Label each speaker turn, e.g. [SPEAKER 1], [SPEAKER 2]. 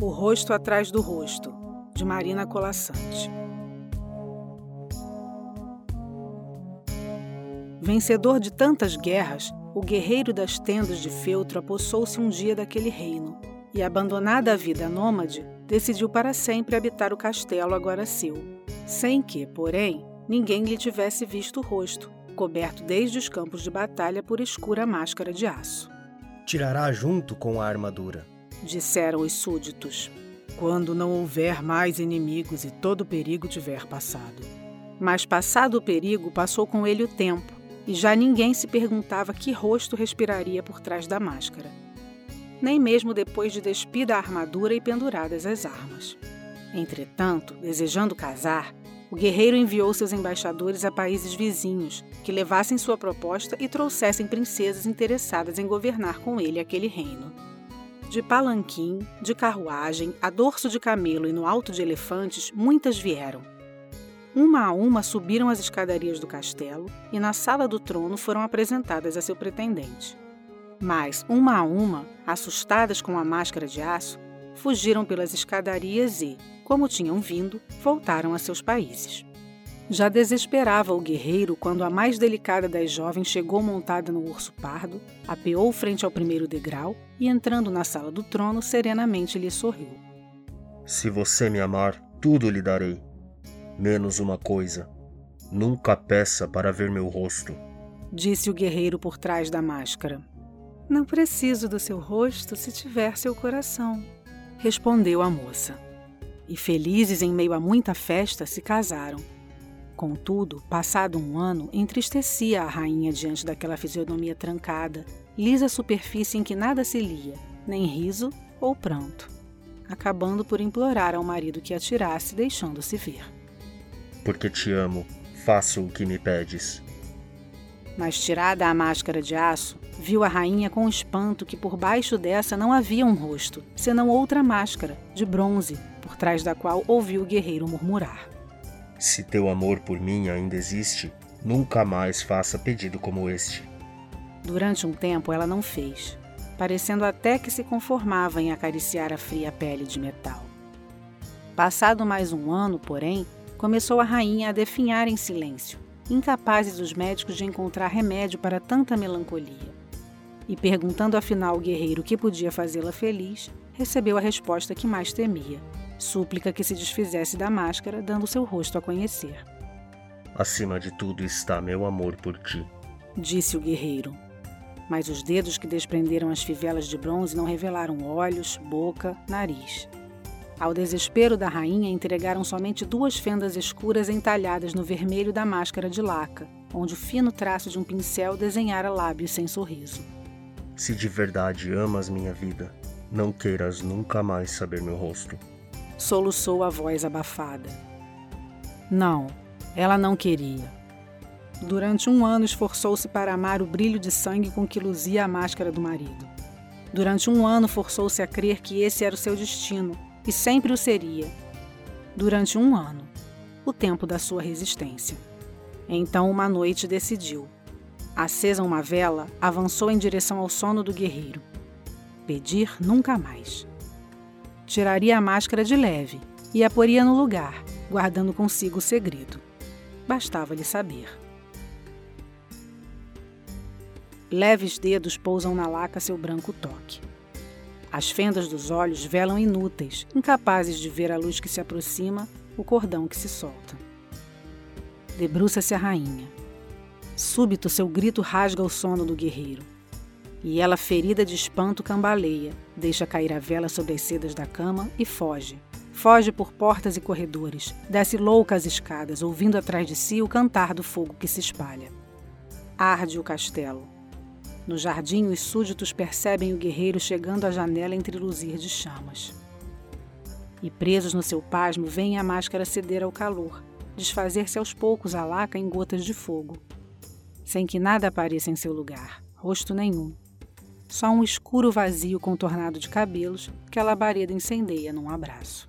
[SPEAKER 1] O Rosto Atrás do Rosto, de Marina Colassante. Vencedor de tantas guerras, o guerreiro das tendas de feltro apossou-se um dia daquele reino e, abandonada a vida nômade, decidiu para sempre habitar o castelo agora seu, sem que, porém, ninguém lhe tivesse visto o rosto, coberto desde os campos de batalha por escura máscara de aço.
[SPEAKER 2] Tirará junto com a armadura,
[SPEAKER 1] disseram os súditos, quando não houver mais inimigos e todo o perigo tiver passado. Mas passado o perigo, passou com ele o tempo, e já ninguém se perguntava que rosto respiraria por trás da máscara. Nem mesmo depois de despida a armadura e penduradas as armas. Entretanto, desejando casar, o guerreiro enviou seus embaixadores a países vizinhos, que levassem sua proposta e trouxessem princesas interessadas em governar com ele aquele reino. De palanquim, de carruagem, a dorso de camelo e no alto de elefantes, muitas vieram. Uma a uma subiram as escadarias do castelo e na sala do trono foram apresentadas a seu pretendente. Mas, uma a uma, assustadas com a máscara de aço, fugiram pelas escadarias e, como tinham vindo, voltaram a seus países. Já desesperava o guerreiro quando a mais delicada das jovens chegou montada no urso pardo, apeou frente ao primeiro degrau e, entrando na sala do trono, serenamente lhe sorriu.
[SPEAKER 2] Se você me amar, tudo lhe darei. Menos uma coisa: nunca peça para ver meu rosto.
[SPEAKER 1] Disse o guerreiro por trás da máscara. Não preciso do seu rosto se tiver seu coração, respondeu a moça. E felizes em meio a muita festa, se casaram Contudo, passado um ano, entristecia a rainha diante daquela fisionomia trancada, lisa superfície em que nada se lia, nem riso ou pranto, acabando por implorar ao marido que a tirasse, deixando-se ver.
[SPEAKER 2] Porque te amo, faço o que me pedes.
[SPEAKER 1] Mas tirada a máscara de aço, viu a rainha com espanto que por baixo dessa não havia um rosto, senão outra máscara, de bronze, por trás da qual ouviu o guerreiro murmurar.
[SPEAKER 2] Se teu amor por mim ainda existe, nunca mais faça pedido como este.
[SPEAKER 1] Durante um tempo ela não fez, parecendo até que se conformava em acariciar a fria pele de metal. Passado mais um ano, porém, começou a rainha a definhar em silêncio, incapazes os médicos de encontrar remédio para tanta melancolia. E perguntando afinal ao guerreiro o que podia fazê-la feliz, recebeu a resposta que mais temia: súplica que se desfizesse da máscara, dando seu rosto a conhecer.
[SPEAKER 2] Acima de tudo está meu amor por ti,
[SPEAKER 1] disse o guerreiro. Mas os dedos que desprenderam as fivelas de bronze não revelaram olhos, boca, nariz. Ao desespero da rainha, entregaram somente duas fendas escuras entalhadas no vermelho da máscara de laca, onde o fino traço de um pincel desenhara lábios sem sorriso.
[SPEAKER 2] Se de verdade amas minha vida, não queiras nunca mais saber meu rosto
[SPEAKER 1] soluçou a voz abafada. Não, ela não queria. Durante um ano esforçou-se para amar o brilho de sangue com que luzia a máscara do marido. Durante um ano forçou-se a crer que esse era o seu destino, e sempre o seria. Durante um ano, o tempo da sua resistência. Então, uma noite, decidiu. Acesa uma vela, avançou em direção ao sono do guerreiro. Pedir nunca mais. Tiraria a máscara de leve e a poria no lugar, guardando consigo o segredo. Bastava-lhe saber. Leves dedos pousam na laca seu branco toque. As fendas dos olhos velam inúteis, incapazes de ver a luz que se aproxima, o cordão que se solta. Debruça-se a rainha. Súbito seu grito rasga o sono do guerreiro. E ela, ferida de espanto, cambaleia, deixa cair a vela sobre as sedas da cama e foge. Foge por portas e corredores, desce louca as escadas, ouvindo atrás de si o cantar do fogo que se espalha. Arde o castelo. No jardim, os súditos percebem o guerreiro chegando à janela entre luzir de chamas. E presos no seu pasmo, veem a máscara ceder ao calor, desfazer-se aos poucos a laca em gotas de fogo, sem que nada apareça em seu lugar, rosto nenhum, só um escuro vazio contornado de cabelos que a labareda incendeia num abraço.